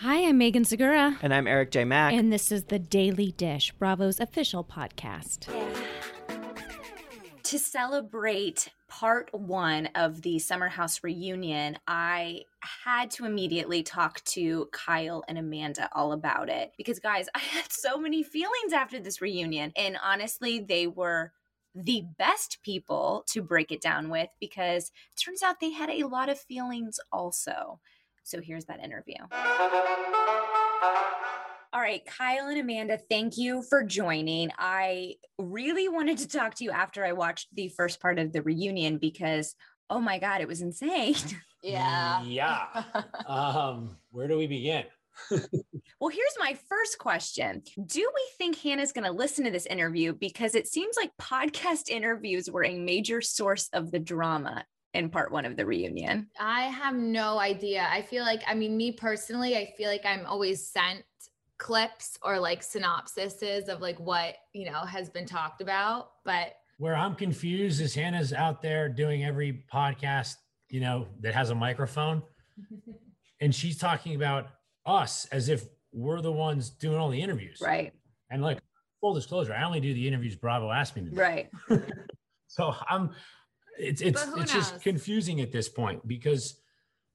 Hi, I'm Megan Segura. And I'm Erik J. Mack. And this is the Daily Dish, Bravo's official podcast. To celebrate part one of the Summer House reunion, I had to immediately talk to Kyle and Amanda all about it because, guys, I had so many feelings after this reunion. And honestly, they were the best people to break it down with because it turns out they had a lot of feelings also. So here's that interview. All right, Kyle and Amanda, thank you for joining. I really wanted to talk to you after I watched the first part of the reunion because, oh my God, it was insane. Yeah. Yeah. um, where do we begin? well, here's my first question Do we think Hannah's going to listen to this interview? Because it seems like podcast interviews were a major source of the drama in part one of the reunion. I have no idea. I feel like, I mean, me personally, I feel like I'm always sent clips or like synopsises of like what, you know, has been talked about. But where I'm confused is Hannah's out there doing every podcast, you know, that has a microphone. and she's talking about us as if we're the ones doing all the interviews. Right. And like full disclosure, I only do the interviews Bravo asked me to do. Right. so I'm it's it's it's knows? just confusing at this point because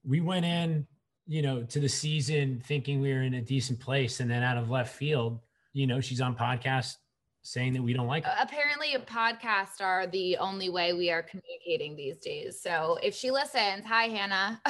we went in, you know, to the season thinking we were in a decent place, and then out of left field, you know, she's on podcast saying that we don't like. Her. Apparently, podcasts are the only way we are communicating these days. So if she listens, hi Hannah.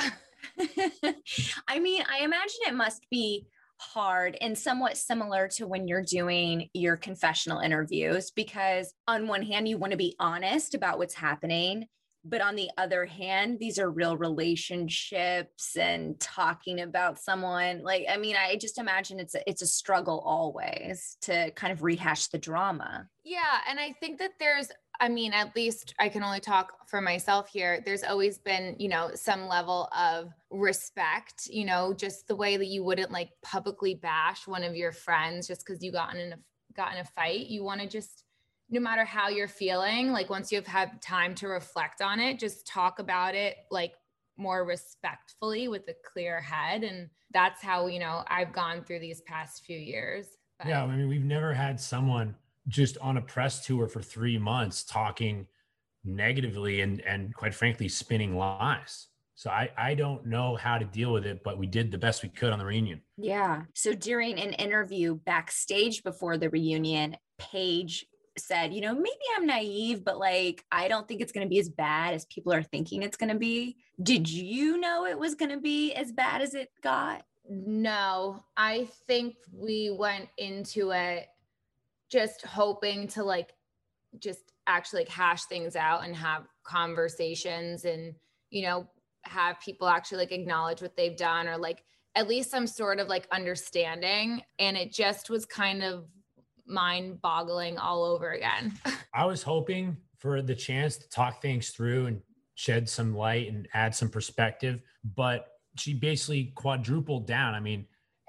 I mean, I imagine it must be hard and somewhat similar to when you're doing your confessional interviews because on one hand you want to be honest about what's happening but on the other hand these are real relationships and talking about someone like i mean i just imagine it's a, it's a struggle always to kind of rehash the drama yeah and i think that there's I mean, at least I can only talk for myself here. There's always been, you know, some level of respect, you know, just the way that you wouldn't like publicly bash one of your friends just because you got in a got in a fight. You want to just, no matter how you're feeling, like once you've had time to reflect on it, just talk about it like more respectfully with a clear head. And that's how, you know, I've gone through these past few years. But- yeah. I mean, we've never had someone just on a press tour for three months talking negatively and and quite frankly spinning lies so I, I don't know how to deal with it, but we did the best we could on the reunion. Yeah. So during an interview backstage before the reunion, Paige said, you know, maybe I'm naive, but like, I don't think it's going to be as bad as people are thinking it's going to be. Did you know it was going to be as bad as it got? No, I think we went into it just hoping to like just actually like hash things out and have conversations and you know have people actually like acknowledge what they've done or like at least some sort of like understanding and it just was kind of mind boggling all over again i was hoping for the chance to talk things through and shed some light and add some perspective but she basically quadrupled down i mean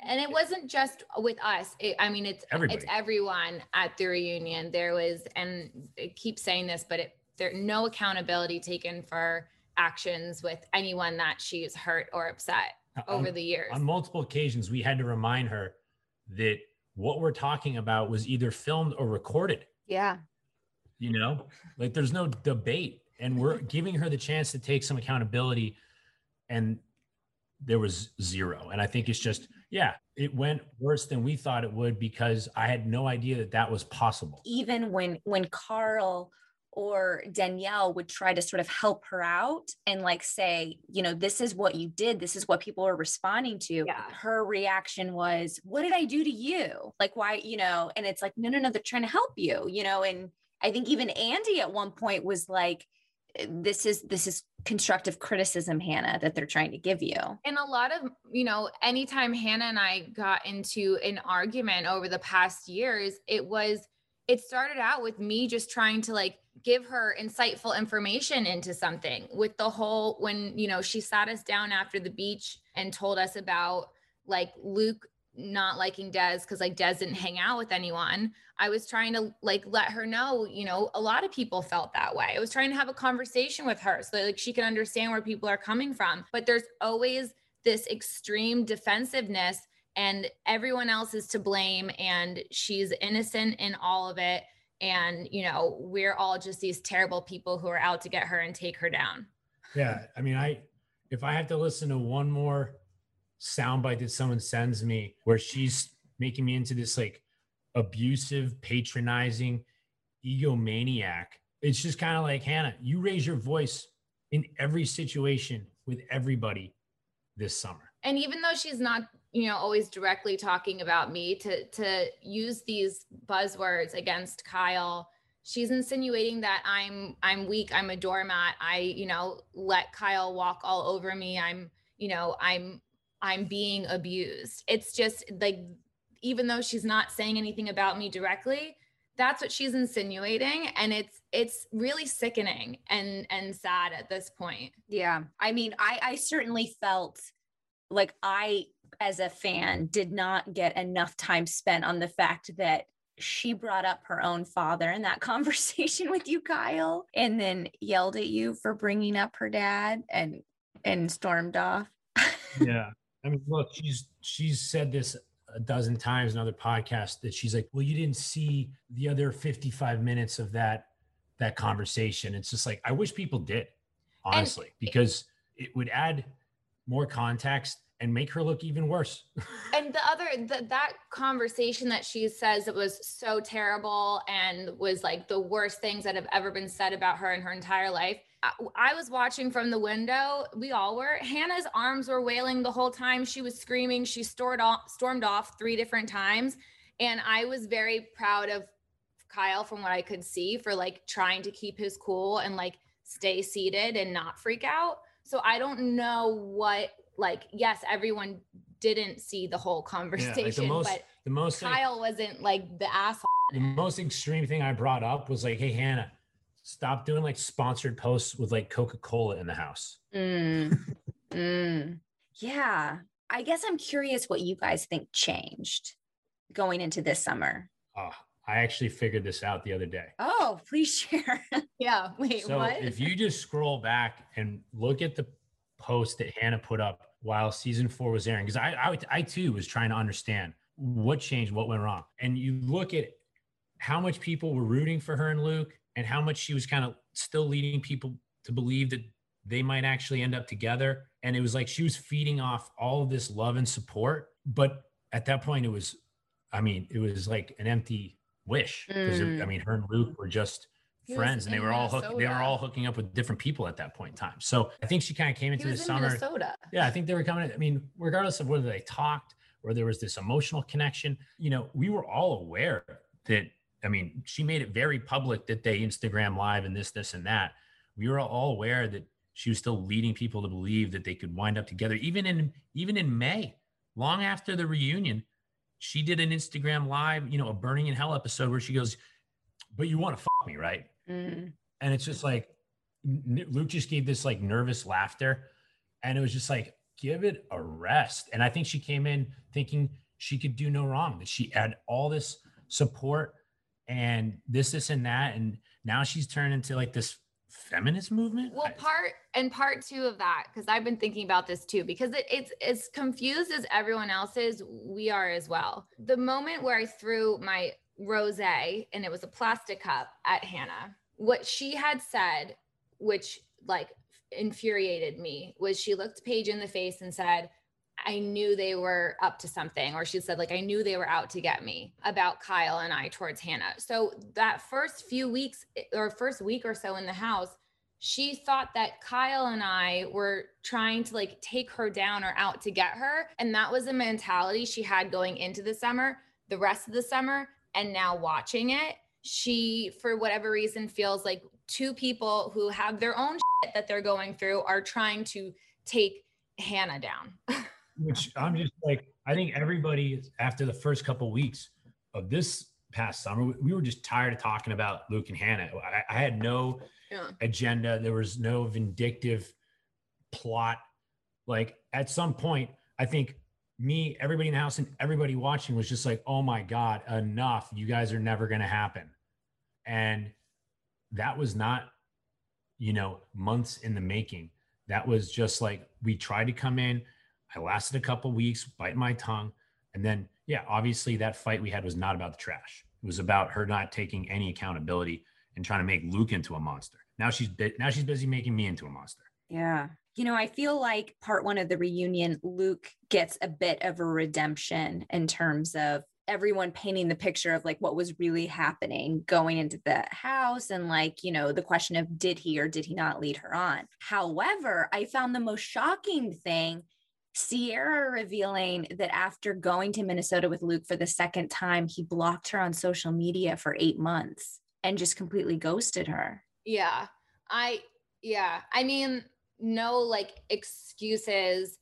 and it wasn't just with us. It, I mean, it's Everybody. it's everyone at the reunion. There was, and I keep saying this, but it there no accountability taken for actions with anyone that she's hurt or upset over the years. On multiple occasions, we had to remind her that what we're talking about was either filmed or recorded. Yeah. You know, like there's no debate, and we're giving her the chance to take some accountability, and there was zero. And I think it's just yeah, it went worse than we thought it would because I had no idea that that was possible. Even when when Carl or Danielle would try to sort of help her out and like say, you know, this is what you did, this is what people are responding to. Yeah. Her reaction was, What did I do to you? Like, why, you know, and it's like, no, no, no, they're trying to help you, you know, and I think even Andy at one point was like, uh, this is this is constructive criticism hannah that they're trying to give you and a lot of you know anytime hannah and i got into an argument over the past years it was it started out with me just trying to like give her insightful information into something with the whole when you know she sat us down after the beach and told us about like luke not liking Des because like Des didn't hang out with anyone. I was trying to like let her know, you know, a lot of people felt that way. I was trying to have a conversation with her so that like she can understand where people are coming from. But there's always this extreme defensiveness and everyone else is to blame and she's innocent in all of it and you know, we're all just these terrible people who are out to get her and take her down. Yeah, I mean, I if I have to listen to one more soundbite that someone sends me where she's making me into this like abusive, patronizing egomaniac. It's just kind of like, Hannah, you raise your voice in every situation with everybody this summer. And even though she's not, you know, always directly talking about me to to use these buzzwords against Kyle, she's insinuating that I'm I'm weak, I'm a doormat. I, you know, let Kyle walk all over me. I'm, you know, I'm I'm being abused. It's just like, even though she's not saying anything about me directly, that's what she's insinuating and it's it's really sickening and and sad at this point yeah i mean i i certainly felt like i as a fan did not get enough time spent on the fact that she brought up her own father in that conversation with you kyle and then yelled at you for bringing up her dad and and stormed off yeah I mean, look, she's she's said this a dozen times in other podcasts that she's like, well, you didn't see the other 55 minutes of that that conversation. It's just like I wish people did, honestly, and, because it would add more context and make her look even worse. and the other the, that conversation that she says it was so terrible and was like the worst things that have ever been said about her in her entire life. I, was watching from the window. We all were. Hannah's arms were wailing the whole time. She was screaming. She off, stormed off three different times. And I was very proud of Kyle from what I could see for like trying to keep his cool and like stay seated and not freak out. So I don't know what like yes, everyone didn't see the whole conversation, yeah, like the most, but the most Kyle wasn't like the asshole. The most extreme thing I brought up was like, hey Hannah, stop doing like sponsored posts with like Coca-Cola in the house. Mm. mm. Yeah. I guess I'm curious what you guys think changed going into this summer. Oh, I actually figured this out the other day. Oh, please share. yeah. Wait, so what? if you just scroll back and look at the post that Hannah put up while season four was airing, because I, I, I too was trying to understand what changed, what went wrong. And you look at how much people were rooting for her and Luke and how much she was kind of still leading people to believe that they might actually end up together. And it was like she was feeding off all of this love and support. But at that point, it was, I mean, it was like an empty wish because mm. I mean, her and Luke were just friends and they were all hook, they were all hooking up with different people at that point in time. So I think she kind of came into the summer. Minnesota. Yeah, I think they were coming. I mean, regardless of whether they talked or there was this emotional connection, you know, we were all aware that I mean, she made it very public that they Instagram live and this, this, and that. We were all aware that she was still leading people to believe that they could wind up together. Even in even in May, long after the reunion, she did an Instagram live, you know, a Berning In Hell episode where she goes, "But you want to fuck me, right?" Mm. And it's just like Luke just gave this like nervous laughter, and it was just like give it a rest. And I think she came in thinking she could do no wrong, that she had all this support and this, this, and that. And now she's turned into like this feminist movement. Well, part and part two of that, because I've been thinking about this too, because it, it's as confused as everyone else is, we are as well. The moment where I threw my rose and it was a plastic cup at Hannah, what she had said, which like infuriated me, was she looked Paige in the face and said, I knew they were up to something, or she said, like, I knew they were out to get me about Kyle and I towards Hannah. So that first few weeks or first week or so in the house, she thought that Kyle and I were trying to like take her down or out to get her. And that was the mentality she had going into the summer, the rest of the summer. And now watching it, she, for whatever reason, feels like two people who have their own that they're going through are trying to take Hannah down. which I'm just like, I think everybody after the first couple weeks of this past summer, we were just tired of talking about Luke and Hannah. I, I had no yeah. agenda. There was no vindictive plot. Like at some point, I think me, everybody in the house, and everybody watching was just like, "Oh my god, enough! You guys are never going to happen." And that was not, you know, months in the making. That was just like we tried to come in I lasted a couple weeks, bite my tongue. And then, yeah, obviously that fight we had was not about the trash. It was about her not taking any accountability and trying to make Luke into a monster. Now she's now she's busy making me into a monster. Yeah. You know, I feel like part one of the reunion, Luke gets a bit of a redemption in terms of everyone painting the picture of like what was really happening going into the house and like you know the question of did he or did he not lead her on however i found the most shocking thing Ciara revealing that after going to Minnesota with Luke for the second time, he blocked her on social media for eight months and just completely ghosted her. Yeah. I, yeah. I mean, no like excuses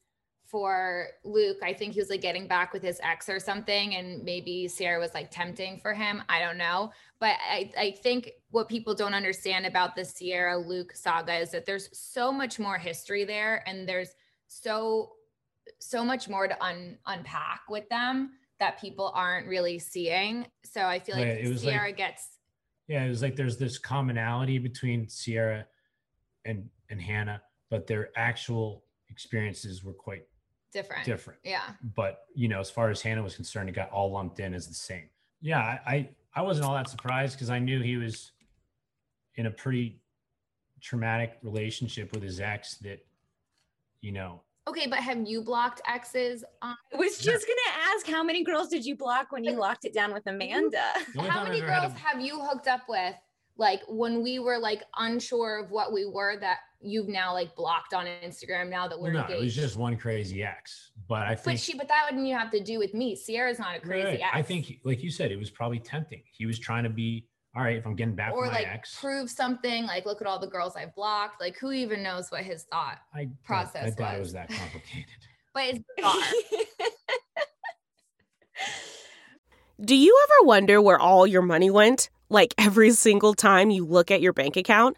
for Luke. I think he was like getting back with his ex or something. And maybe Ciara was like tempting for him. I don't know. But I, I think what people don't understand about the Ciara Luke saga is that there's so much more history there. And there's so so much more to un, unpack with them that people aren't really seeing. So I feel like yeah, Ciara like, gets. Yeah, it was like there's this commonality between Ciara and and Hannah, but their actual experiences were quite different. Different. Yeah. But you know, as far as Hannah was concerned, it got all lumped in as the same. Yeah, I I wasn't all that surprised because I knew he was in a pretty traumatic relationship with his ex that, you know, Okay, but have you blocked exes? On- I was just gonna ask, how many girls did you block when you locked it down with Amanda? How many girls have you hooked up with? Like when we were like unsure of what we were, that you've now like blocked on Instagram. Now that we're no, engaged. it was just one crazy ex. But I think, but she, but that wouldn't you have to do with me. Ciara's not a crazy right. ex. I think, like you said, it was probably tempting. He was trying to be all right, if I'm getting back or like ex, prove something, like look at all the girls I've blocked. Like who even knows what his thought I, process I, I thought it was that complicated. but it's bizarre. Do you ever wonder where all your money went? Like every single time you look at your bank account?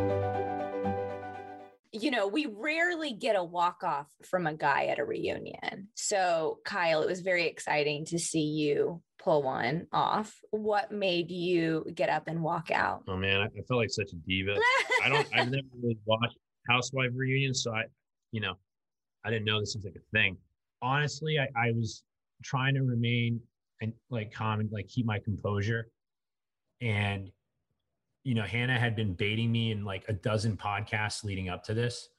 You know, we rarely get a walk off from a guy at a reunion. So, Kyle, it was very exciting to see you pull one off. What made you get up and walk out? Oh man, I, I felt like such a diva. I don't. I've never really watched housewife reunions, so I, you know, I didn't know this was like a thing. Honestly, I, I was trying to remain and like calm and like keep my composure, and you know, Hannah had been baiting me in like a dozen podcasts leading up to this.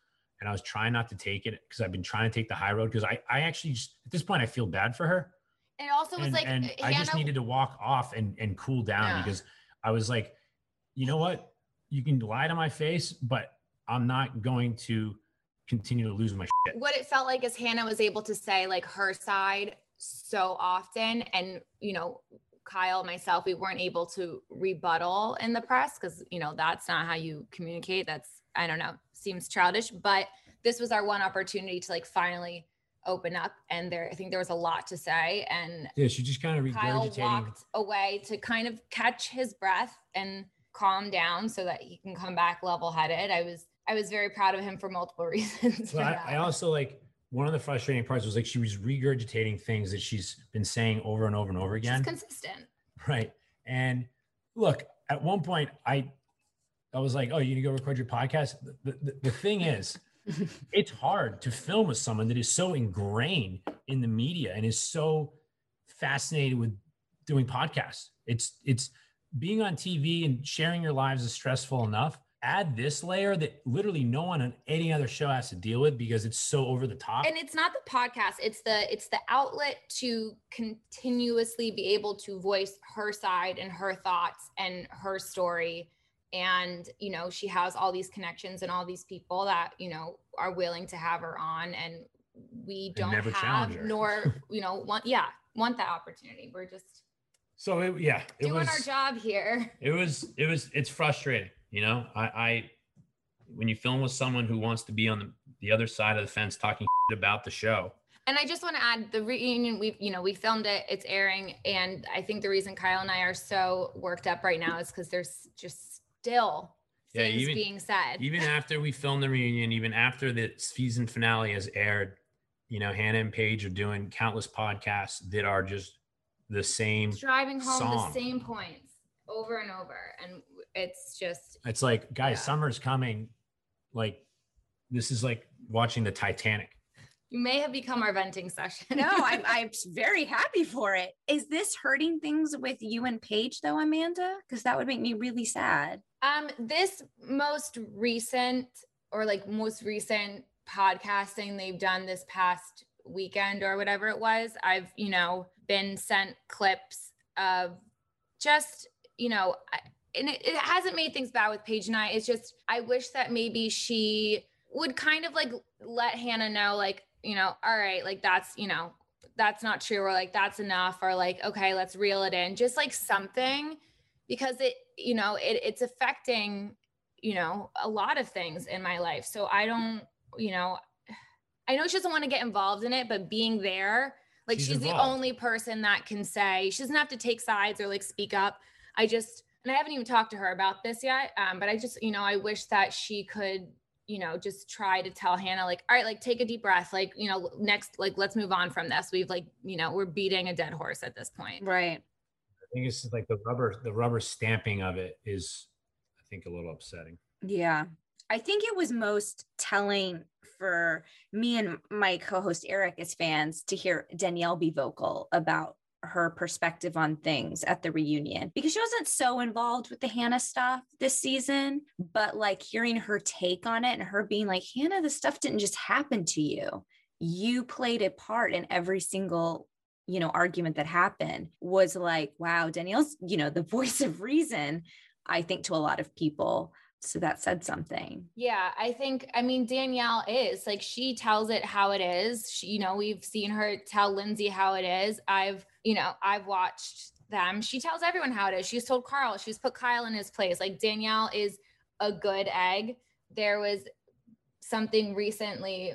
And I was trying not to take it because I've been trying to take the high road because I, I actually just, at this point I feel bad for her. And it also was and, like, and Hannah, I just needed to walk off and, and cool down yeah. because I was like, you know what? You can lie to my face, but I'm not going to continue to lose my shit. What it felt like is Hannah was able to say like her side so often and you know Kyle, myself, we weren't able to rebuttal in the press because, you know, that's not how you communicate. That's, I don't know, seems childish, but this was our one opportunity to like finally open up. And there, I think there was a lot to say. And yeah, she just kind of Kyle walked away to kind of catch his breath and calm down so that he can come back level headed. I was, I was very proud of him for multiple reasons. Well, I, I also like, one of the frustrating parts was like she was regurgitating things that she's been saying over and over and over again. She's consistent. Right. And look, at one point I I was like, oh, you need to go record your podcast. The, the, the thing is, it's hard to film with someone that is so ingrained in the media and is so fascinated with doing podcasts. It's it's being on TV and sharing your lives is stressful enough add this layer that literally no one on any other show has to deal with because it's so over the top. And it's not the podcast it's the it's the outlet to continuously be able to voice her side and her thoughts and her story. And you know she has all these connections and all these people that you know are willing to have her on and we don't have nor you know want yeah want that opportunity. We're just so it, yeah it doing was, our job here. It was it was it's frustrating you know, I, I when you film with someone who wants to be on the, the other side of the fence talking about the show. And I just want to add the reunion. We've, you know, we filmed it, it's airing. And I think the reason Kyle and I are so worked up right now is because there's just still yeah, things even, being said. Even after we filmed the reunion, even after the season finale has aired, you know, Hannah and Paige are doing countless podcasts that are just the same driving home song. the same points over and over. And it's just it's like guys yeah. summer's coming. Like this is like watching the titanic. You may have become our venting session. No I'm, I'm very happy for it. Is this hurting things with you and paige though amanda? Because that would make me really sad. Um this most recent or like most recent podcasting they've done this past weekend or whatever it was i've you know been sent clips of just you know and it, it hasn't made things bad with Paige and I. It's just I wish that maybe she would kind of like let Hannah know, like, you know, all right, like that's, you know, that's not true, or like that's enough, or like, okay, let's reel it in. Just like something because it, you know, it, it's affecting, you know, a lot of things in my life. So I don't, you know, I know she doesn't want to get involved in it, but being there, like she's, she's the only person that can say she doesn't have to take sides or like speak up. I just and I haven't even talked to her about this yet. Um, but I just, you know, I wish that she could, you know, just try to tell Hannah, like, all right, like take a deep breath. Like, you know, next, like, let's move on from this. We've like, you know, we're beating a dead horse at this point. Right. I think it's like the rubber, the rubber stamping of it is, I think, a little upsetting. Yeah. I think it was most telling for me and my co-host Erik as fans to hear Danielle be vocal about her perspective on things at the reunion because she wasn't so involved with the Hannah stuff this season, but like hearing her take on it and her being like, Hannah, the stuff didn't just happen to you. You played a part in every single, you know, argument that happened was like, wow, Danielle's, you know, the voice of reason, I think to a lot of people. So that said something. Yeah, I think, I mean, Danielle is like, she tells it how it is. She, you know, we've seen her tell Lindsay how it is. I've, you know, I've watched them. She tells everyone how it is. She's told Carl, she's put Kyle in his place. Like Danielle is a good egg. There was something recently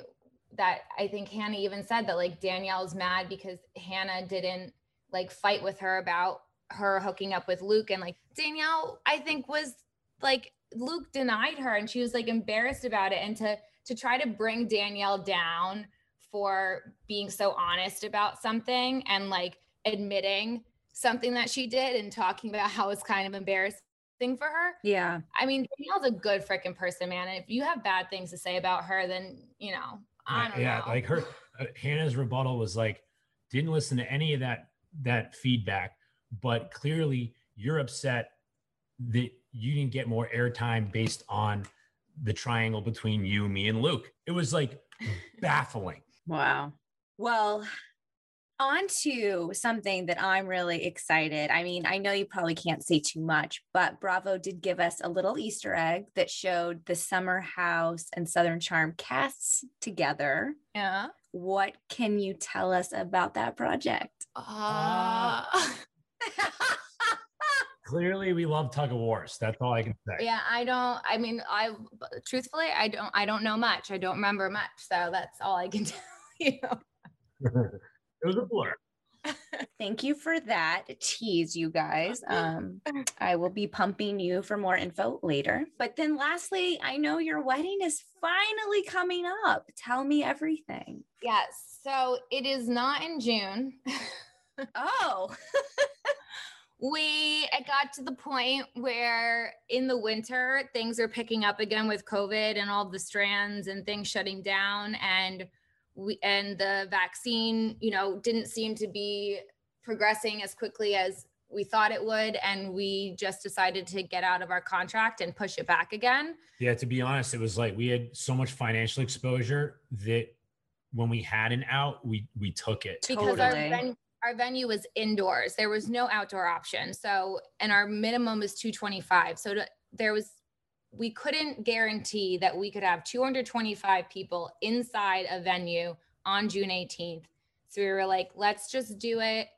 that I think Hannah even said that like Danielle's mad because Hannah didn't like fight with her about her hooking up with Luke. And like Danielle, I think was like Luke denied her and she was like embarrassed about it. And to to try to bring Danielle down for being so honest about something and like admitting something that she did and talking about how it's kind of embarrassing for her. Yeah. I mean, Danielle's a good freaking person, man. And if you have bad things to say about her, then, you know, I don't yeah, know. like her, uh, Hannah's rebuttal was like, didn't listen to any of that, that feedback, but clearly you're upset that you didn't get more airtime based on the triangle between you, me, and Luke. It was like baffling. Wow. Well, on to something that I'm really excited. I mean, I know you probably can't say too much, but Bravo did give us a little Easter egg that showed the Summer House and Southern Charm casts together. Yeah. What can you tell us about that project? Uh, Clearly, we love tug of wars. That's all I can say. yeah, I don't I mean, I truthfully, I don't I don't know much. I don't remember much. So that's all I can tell you. it was a blur. Thank you for that tease, you guys. Um, I will be pumping you for more info later. But then, lastly, I know your wedding is finally coming up. Tell me everything. Yes. So it is not in June. Oh, we it got to the point where in the winter things are picking up again with covid and all the strands and things shutting down and we and the vaccine you know didn't seem to be progressing as quickly as we thought it would and we just decided to get out of our contract and push it back again. Yeah, to be honest, it was like we had so much financial exposure that when we had an out, we we took it. because our, ven- our venue was indoors. There was no outdoor option. So and our minimum is 225 so to, there was we couldn't guarantee that we could have 225 people inside a venue on june 18th so we were like let's just do it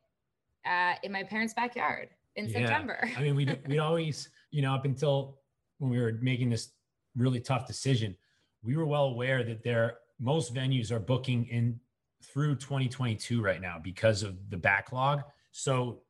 uh, in my parents backyard in Yeah. september I mean, we we'd always, you know, up until when we were making this really tough decision, we were well aware that there most venues are booking in through 2022 right now because of the backlog. So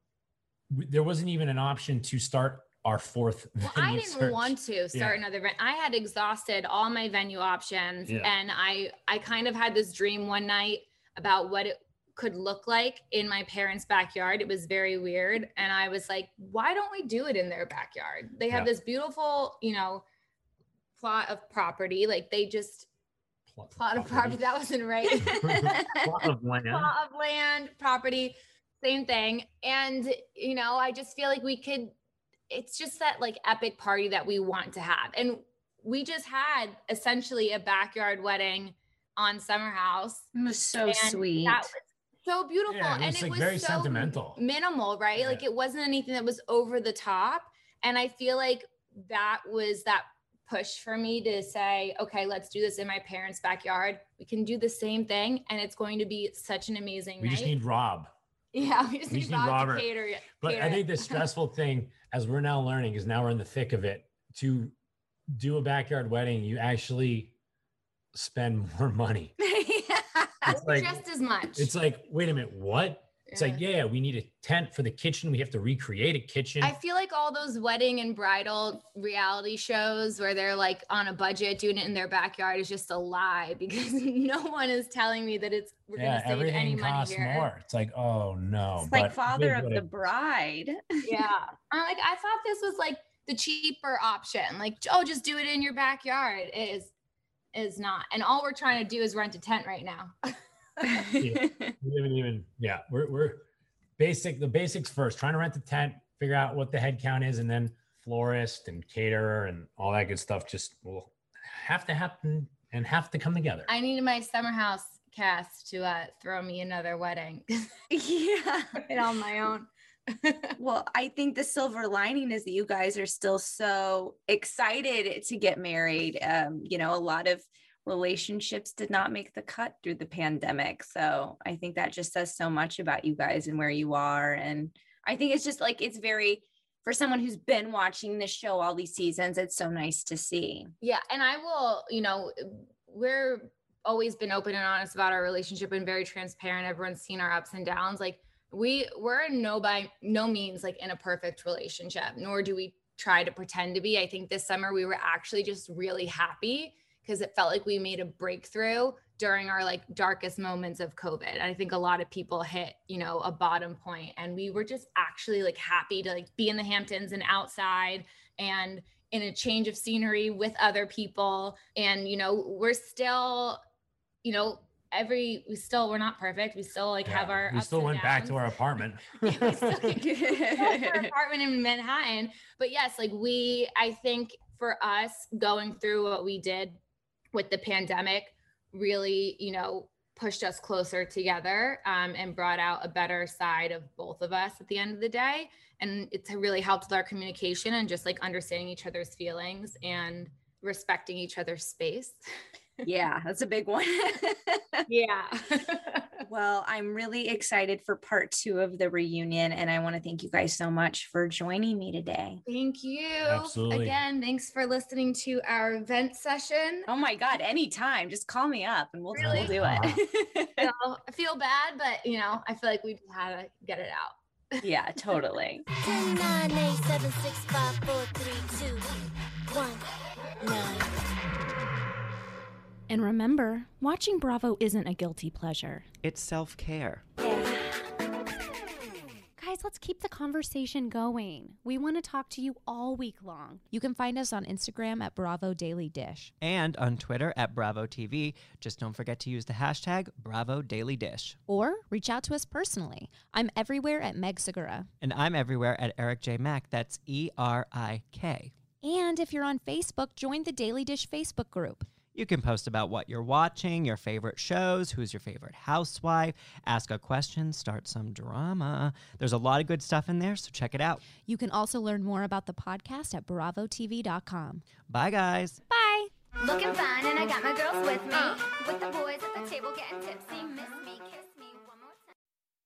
w- there wasn't even an option to start our fourth Well, I didn't search. want to start another event. I had exhausted all my venue options Yeah. and I I kind of had this dream one night about what it could look like in my parents' backyard. It was very weird and I was like, why don't we do it in their backyard? They have Yeah. this beautiful, you know, plot of property. Like they just Plot- plot of property that wasn't right. Plot of land. plot of land, property, same thing. And you know, I just feel like we could. It's just that like epic party that we want to have, and we just had essentially a backyard wedding on Summer House. it was so and sweet. That was so beautiful, Yeah, it and was, it like, was very so sentimental. minimal, right? Yeah. Like it wasn't anything that was over the top, and I feel like that was that push for me to say, okay, let's do this in my parents' backyard. We can do the same thing, and it's going to be such an amazing We night. just need Rob. yeah, we just we just need Rob Robert. to cater. But I think the stressful thing, as we're now learning, is now we're in the thick of it. To do a backyard wedding, you actually spend more money. It's like just as much. it's like, wait a minute, what? It's like, yeah, we need a tent for the kitchen. We have to recreate a kitchen. I feel like all those wedding and bridal reality shows where they're like on a budget doing it in their backyard is just a lie because no one is telling me that it's we're yeah, gonna save any everything money costs here. more. It's like, oh no. it's like but it father of the it- bride. Yeah. I'm like, I thought this was like the cheaper option. Like, oh, just do it in your backyard. It is is not. And all we're trying to do is rent a tent right now. Yeah. We haven't even, yeah, we're we're basic the basics first. Trying to rent the tent, figure out what the head count is, and then florist and caterer and all that good stuff just will have to happen and have to come together. I needed my summer house cast to uh, throw me another wedding yeah. it on my own. Well, I think the silver lining is that you guys are still so excited to get married. Um, you know, a lot of relationships did not make the cut through the pandemic. So I think that just says so much about you guys and where you are. And I think it's just like, it's very, for someone who's been watching this show all these seasons, it's so nice to see. Yeah, and I will, you know, we're always been open and honest about our relationship and very transparent. Everyone's seen our ups and downs. Like we we're no by no means like in a perfect relationship, nor do we try to pretend to be. I think this summer we were actually just really happy because it felt like we made a breakthrough during our like darkest moments of covid. And i think a lot of people hit you know a bottom point and we were just actually like happy to like be in the hamptons and outside and in a change of scenery with other people. And you know we're still you know every we still we're not perfect. We still like yeah, have our we still went downs. back to our apartment. Yeah, we still, our apartment in manhattan. But yes like we i think for us going through what we did with the pandemic really you know pushed us closer together um, and brought out a better side of both of us at the end of the day. And it's really helped with our communication and just like understanding each other's feelings and respecting each other's space yeah, that's a big one. yeah. well, I'm really excited for part two of the reunion. And I want to thank you guys so much for joining me today. Thank you. Absolutely. Again, thanks for listening to our event session. Oh my God, anytime. Just call me up and we'll, really? we'll do it. I feel bad, but you know, I feel like we just had to get it out. yeah, totally. 10, 9, 8, 7, 6, 5, 4, 3, 2, 1, 9. And remember, watching Bravo isn't a guilty pleasure. It's self care. Guys, let's keep the conversation going. We want to talk to you all week long. You can find us on Instagram at Bravo Daily Dish and on Twitter at Bravo TV. Just don't forget to use the hashtag Bravo Daily Dish. Or reach out to us personally. I'm everywhere at Meg Segura. And I'm everywhere at Erik J. Mack. That's E R I K. And if you're on Facebook, join the Daily Dish Facebook group. You can post about what you're watching, your favorite shows, who's your favorite housewife, ask a question, start some drama. There's a lot of good stuff in there, so check it out. You can also learn more about the podcast at bravotv.com. Bye, guys. Bye. Looking fine, and I got my girls with me. With the boys at the table getting tipsy. Miss me, kiss me one more time.